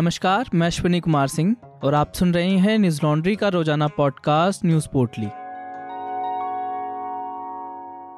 नमस्कार, मैं अश्विनी कुमार सिंह और आप सुन रहे हैं न्यूज़ लॉन्ड्री का रोज़ाना पॉडकास्ट न्यूज़ पोर्टली।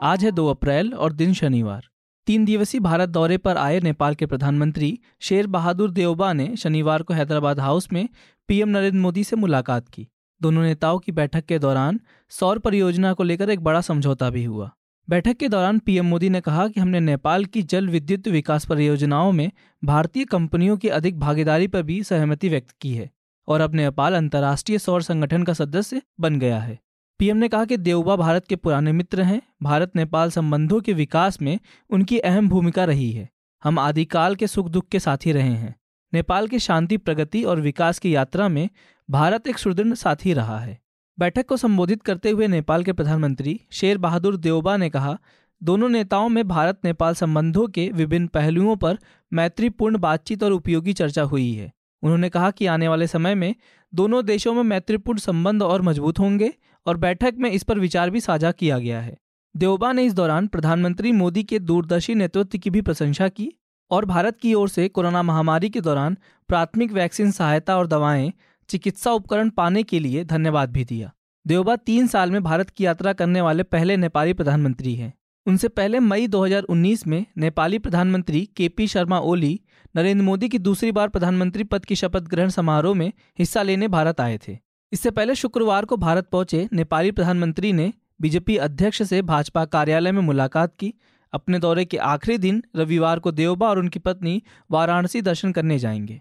आज है 2 अप्रैल और दिन शनिवार। तीन दिवसीय भारत दौरे पर आए नेपाल के प्रधानमंत्री शेर बहादुर देवबा ने शनिवार को हैदराबाद हाउस में पीएम नरेंद्र मोदी से मुलाकात की। दोनों नेताओं की बैठक के दौरान सौर परियोजना को लेकर एक बड़ा समझौता भी हुआ। बैठक के दौरान पीएम मोदी ने कहा कि हमने नेपाल की जल विद्युत विकास परियोजनाओं में भारतीय कंपनियों की अधिक भागीदारी पर भी सहमति व्यक्त की है और अब नेपाल अंतर्राष्ट्रीय सौर संगठन का सदस्य बन गया है। पीएम ने कहा कि देवबा भारत के पुराने मित्र हैं। भारत नेपाल संबंधों के विकास में उनकी अहम भूमिका रही है। हम आदिकाल के सुख दुख के साथी रहे हैं। नेपाल की शांति, प्रगति और विकास की यात्रा में भारत एक सुदृढ़ साथी रहा है। बैठक को संबोधित करते हुए नेपाल के प्रधानमंत्री शेर बहादुर देवबा ने कहा, दोनों नेताओं में भारत नेपाल संबंधों के विभिन्न पहलुओं पर मैत्रीपूर्ण बातचीत और उपयोगी चर्चा हुई है। उन्होंने कहा कि आने वाले समय में दोनों देशों में मैत्रीपूर्ण संबंध और मज़बूत होंगे और बैठक में इस पर विचार भी साझा किया गया है। देवबा ने इस दौरान प्रधानमंत्री मोदी के दूरदर्शी नेतृत्व की भी प्रशंसा की और भारत की ओर से कोरोना महामारी के दौरान प्राथमिक वैक्सीन सहायता और दवाएँ चिकित्सा उपकरण पाने के लिए धन्यवाद भी दिया। देवबा तीन साल में भारत की यात्रा करने वाले पहले नेपाली प्रधानमंत्री हैं। उनसे पहले मई 2019 में नेपाली प्रधानमंत्री के पी शर्मा ओली, नरेंद्र मोदी की दूसरी बार प्रधानमंत्री पद की शपथ ग्रहण समारोह में हिस्सा लेने भारत आए थे। इससे पहले शुक्रवार को भारत पहुँचे नेपाली प्रधानमंत्री ने बीजेपी अध्यक्ष से भाजपा कार्यालय में मुलाकात की। अपने दौरे के आखिरी दिन रविवार को देवबा और उनकी पत्नी वाराणसी दर्शन करने जाएँगे।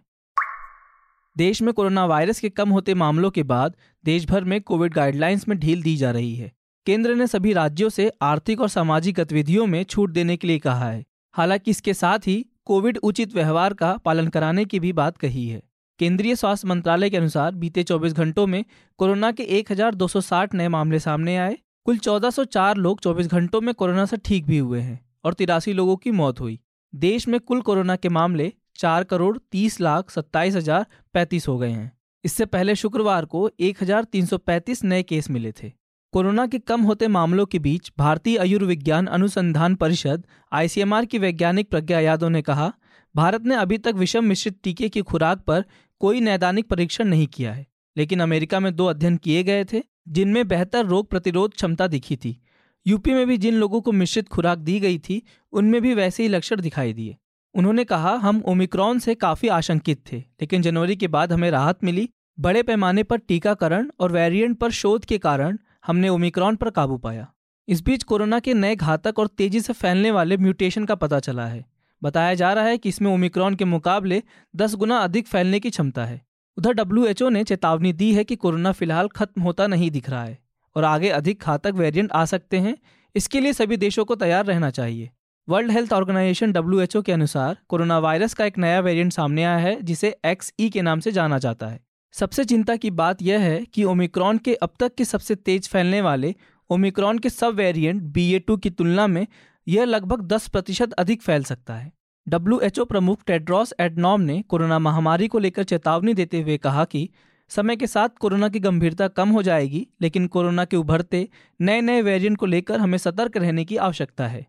देश में कोरोना वायरस के कम होते मामलों के बाद देश भर में कोविड गाइडलाइंस में ढील दी जा रही है। केंद्र ने सभी राज्यों से आर्थिक और सामाजिक गतिविधियों में छूट देने के लिए कहा है। हालाँकि इसके साथ ही कोविड उचित व्यवहार का पालन कराने की भी बात कही है। केंद्रीय स्वास्थ्य मंत्रालय के अनुसार बीते 24 घंटों में कोरोना के 1260 नए मामले सामने आए। कुल 1404 लोग 24 घंटों में कोरोना से ठीक भी हुए हैं और तिरासी लोगों की मौत हुई। देश में कुल कोरोना के मामले चार करोड़ तीस लाख सत्ताईस हज़ार पैंतीस हो गए हैं। इससे पहले शुक्रवार को एक हज़ार तीन सौ पैंतीस नए केस मिले थे। कोरोना के कम होते मामलों के बीच भारतीय आयुर्विज्ञान अनुसंधान परिषद, आईसीएमआर की वैज्ञानिक प्रज्ञा यादव ने कहा, भारत ने अभी तक विषम मिश्रित टीके की खुराक पर कोई नैदानिक परीक्षण नहीं किया है, लेकिन अमेरिका में दो अध्ययन किए गए थे, जिनमें बेहतर रोग प्रतिरोध क्षमता दिखी थी। यूपी में भी जिन लोगों को मिश्रित खुराक दी गई थी, उनमें भी वैसे ही लक्षण दिखाई दिए। उन्होंने कहा, हम ओमिक्रॉन से काफ़ी आशंकित थे, लेकिन जनवरी के बाद हमें राहत मिली। बड़े पैमाने पर टीकाकरण और वेरिएंट पर शोध के कारण हमने ओमिक्रॉन पर काबू पाया। इस बीच कोरोना के नए घातक और तेज़ी से फैलने वाले म्यूटेशन का पता चला है। बताया जा रहा है कि इसमें ओमिक्रॉन के मुकाबले 10 गुना अधिक फैलने की क्षमता है। उधर डब्ल्यूएचओ ने चेतावनी दी है कि कोरोना फ़िलहाल खत्म होता नहीं दिख रहा है और आगे अधिक घातक वेरिएंट आ सकते हैं। इसके लिए सभी देशों को तैयार रहना चाहिए। वर्ल्ड हेल्थ ऑर्गेनाइजेशन डब्ल्यू के अनुसार कोरोना वायरस का एक नया वेरिएंट सामने आया है, जिसे एक्स ई के नाम से जाना जाता है। सबसे चिंता की बात यह है कि ओमिक्रॉन के अब तक के सबसे तेज फैलने वाले ओमिक्रॉन के सब वेरिएंट बी ए टू की तुलना में यह लगभग 10 प्रतिशत अधिक फैल सकता है। डब्ल्यू प्रमुख टेड्रॉस एडनॉम ने कोरोना महामारी को लेकर चेतावनी देते हुए कहा कि समय के साथ कोरोना की गंभीरता कम हो जाएगी, लेकिन कोरोना के उभरते नए नए वेरिएंट को लेकर हमें सतर्क रहने की आवश्यकता है।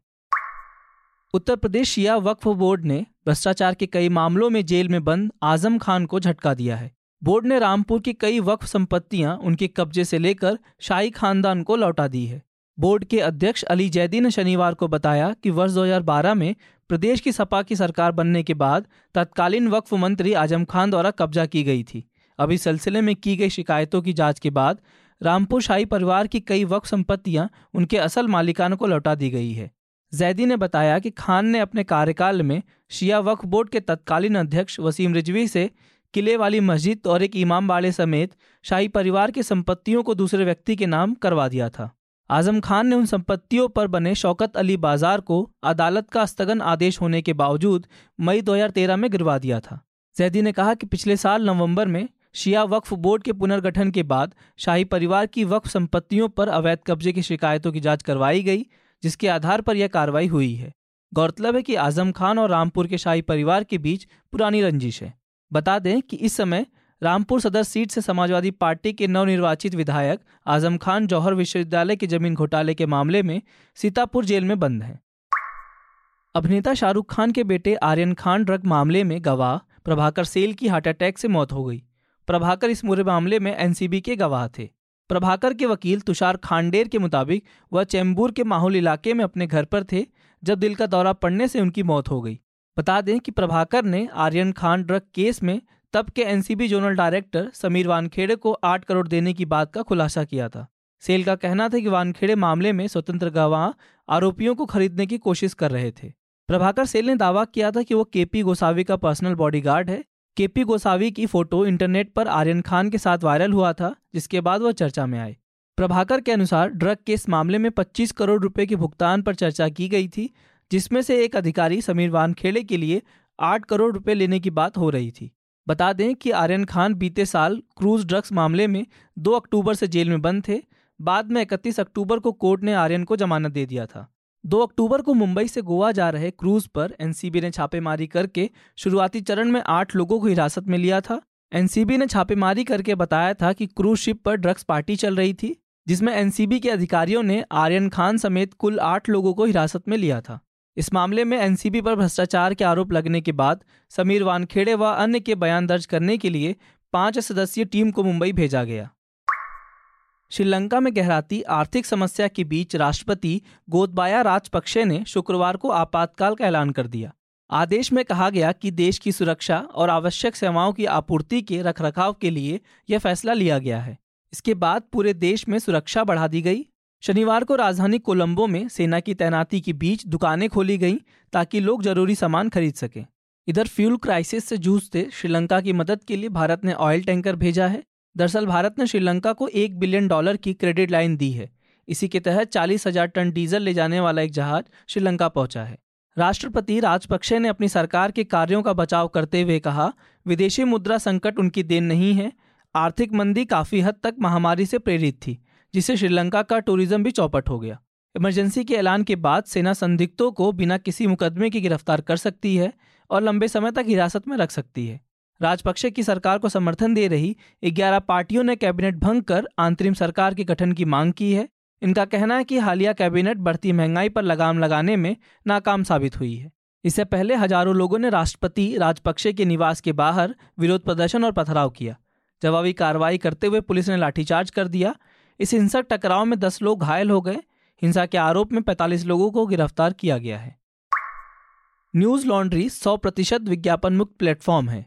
उत्तर प्रदेश शिया वक्फ बोर्ड ने भ्रष्टाचार के कई मामलों में जेल में बंद आज़म खान को झटका दिया है। बोर्ड ने रामपुर की कई वक्फ संपत्तियाँ उनके कब्जे से लेकर शाही खानदान को लौटा दी है। बोर्ड के अध्यक्ष अली जैदी ने शनिवार को बताया कि वर्ष 2012 में प्रदेश की सपा की सरकार बनने के बाद तत्कालीन वक्फ मंत्री आज़म खान द्वारा कब्जा की गई थी। अभी सिलसिले में की गई शिकायतों की जाँच के बाद रामपुर शाही परिवार की कई वक्फ संपत्तियाँ उनके असल मालिकानों को लौटा दी गई है। जैदी ने बताया कि खान ने अपने कार्यकाल में शिया वक्फ बोर्ड के तत्कालीन अध्यक्ष वसीम रिजवी से किले वाली मस्जिद और एक इमाम बाड़े समेत शाही परिवार की संपत्तियों को दूसरे व्यक्ति के नाम करवा दिया था। आज़म खान ने उन संपत्तियों पर बने शौकत अली बाज़ार को अदालत का स्थगन आदेश होने के बावजूद मई 2013 में गिरवा दिया था। जैदी ने कहा कि पिछले साल नवंबर में शिया वक्फ बोर्ड के पुनर्गठन के बाद शाही परिवार की वक्फ संपत्तियों पर अवैध कब्जे की शिकायतों की जाँच करवाई गई जिसके आधार पर यह कार्रवाई हुई है। गौरतलब है कि आज़म खान और रामपुर के शाही परिवार के बीच पुरानी रंजिश है। बता दें कि इस समय रामपुर सदर सीट से समाजवादी पार्टी के नवनिर्वाचित विधायक आज़म खान जौहर विश्वविद्यालय की ज़मीन घोटाले के मामले में सीतापुर जेल में बंद हैं। अभिनेता शाहरुख खान के बेटे आर्यन खान ड्रग मामले में गवाह प्रभाकर सेल की हार्ट अटैक से मौत हो गई। प्रभाकर इस पूरे मामले में एनसीबी के गवाह थे। प्रभाकर के वकील तुषार खांडेर के मुताबिक वह चैम्बूर के माहौल इलाके में अपने घर पर थे, जब दिल का दौरा पड़ने से उनकी मौत हो गई। बता दें कि प्रभाकर ने आर्यन खान ड्रग केस में तब के NCB zonal director Sameer Wankhede को आठ करोड़ देने की बात का खुलासा किया था। सेल का कहना था कि वानखेड़े मामले में स्वतंत्र गवाह आरोपियों को खरीदने की कोशिश कर रहे थे। प्रभाकर सेल ने दावा किया था कि वो केपी गोसावी का पर्सनल बॉडीगार्ड है केपी गोसावी की फ़ोटो इंटरनेट पर आर्यन खान के साथ वायरल हुआ था, जिसके बाद वह चर्चा में आए प्रभाकर के अनुसार, ड्रग के इस मामले में 25 करोड़ रुपए के भुगतान पर चर्चा की गई थी, जिसमें से एक अधिकारी समीर वानखेड़े के लिए आठ करोड़ रुपए लेने की बात हो रही थी। बता दें कि आर्यन खान बीते साल क्रूज ड्रग्स मामले में 2 अक्टूबर से जेल में बंद थे, बाद में 31 अक्टूबर को कोर्ट ने आर्यन को जमानत दे दिया था। 2 अक्टूबर को मुंबई से गोवा जा रहे क्रूज पर एनसीबी ने छापेमारी करके शुरुआती चरण में आठ लोगों को हिरासत में लिया था। एनसीबी ने छापेमारी करके बताया था कि क्रूज शिप पर ड्रग्स पार्टी चल रही थी, जिसमें एनसीबी के अधिकारियों ने आर्यन खान समेत कुल आठ लोगों को हिरासत में लिया था। इस मामले में एनसीबी पर भ्रष्टाचार के आरोप लगने के बाद समीर वानखेड़े व वा अन्य के बयान दर्ज करने के लिए पाँच सदस्यीय टीम को मुंबई भेजा गया। श्रीलंका में गहराती आर्थिक समस्या के बीच राष्ट्रपति गोदबाया राजपक्षे ने शुक्रवार को आपातकाल का ऐलान कर दिया। आदेश में कहा गया कि देश की सुरक्षा और आवश्यक सेवाओं की आपूर्ति के रखरखाव के लिए यह फैसला लिया गया है। इसके बाद पूरे देश में सुरक्षा बढ़ा दी गई। शनिवार को राजधानी कोलंबो में सेना की तैनाती के बीच दुकानें खोली गईं ताकि लोग ज़रूरी सामान खरीद सकें। इधर फ्यूल क्राइसिस से जूझते श्रीलंका की मदद के लिए भारत ने ऑयल टैंकर भेजा है। दरअसल भारत ने श्रीलंका को एक बिलियन डॉलर की क्रेडिट लाइन दी है। इसी के तहत चालीस हज़ार टन डीजल ले जाने वाला एक जहाज़ श्रीलंका पहुँचा है। राष्ट्रपति राजपक्षे ने अपनी सरकार के कार्यों का बचाव करते हुए कहा, विदेशी मुद्रा संकट उनकी देन नहीं है। आर्थिक मंदी काफ़ी हद तक महामारी से प्रेरित थी, जिससे श्रीलंका का टूरिज़्म भी चौपट हो गया। इमरजेंसी के ऐलान के बाद सेना संदिग्धों को बिना किसी मुकदमे की गिरफ़्तार कर सकती है और लंबे समय तक हिरासत में रख सकती है। राजपक्षे की सरकार को समर्थन दे रही ग्यारह पार्टियों ने कैबिनेट भंग कर अंतरिम सरकार के गठन की मांग की है। इनका कहना है कि हालिया कैबिनेट बढ़ती महँगाई पर लगाम लगाने में नाकाम साबित हुई है। इससे पहले हज़ारों लोगों ने राष्ट्रपति, राजपक्षे के निवास के बाहर विरोध प्रदर्शन और पथराव किया। जवाबी कार्रवाई करते हुए पुलिस ने लाठीचार्ज कर दिया। इस हिंसक टकराव में दस लोग घायल हो गए। हिंसा के आरोप में पैंतालीस लोगों को गिरफ़्तार किया गया है। न्यूज़ लॉन्ड्री सौ प्रतिशत विज्ञापन मुक्त प्लेटफॉर्म है।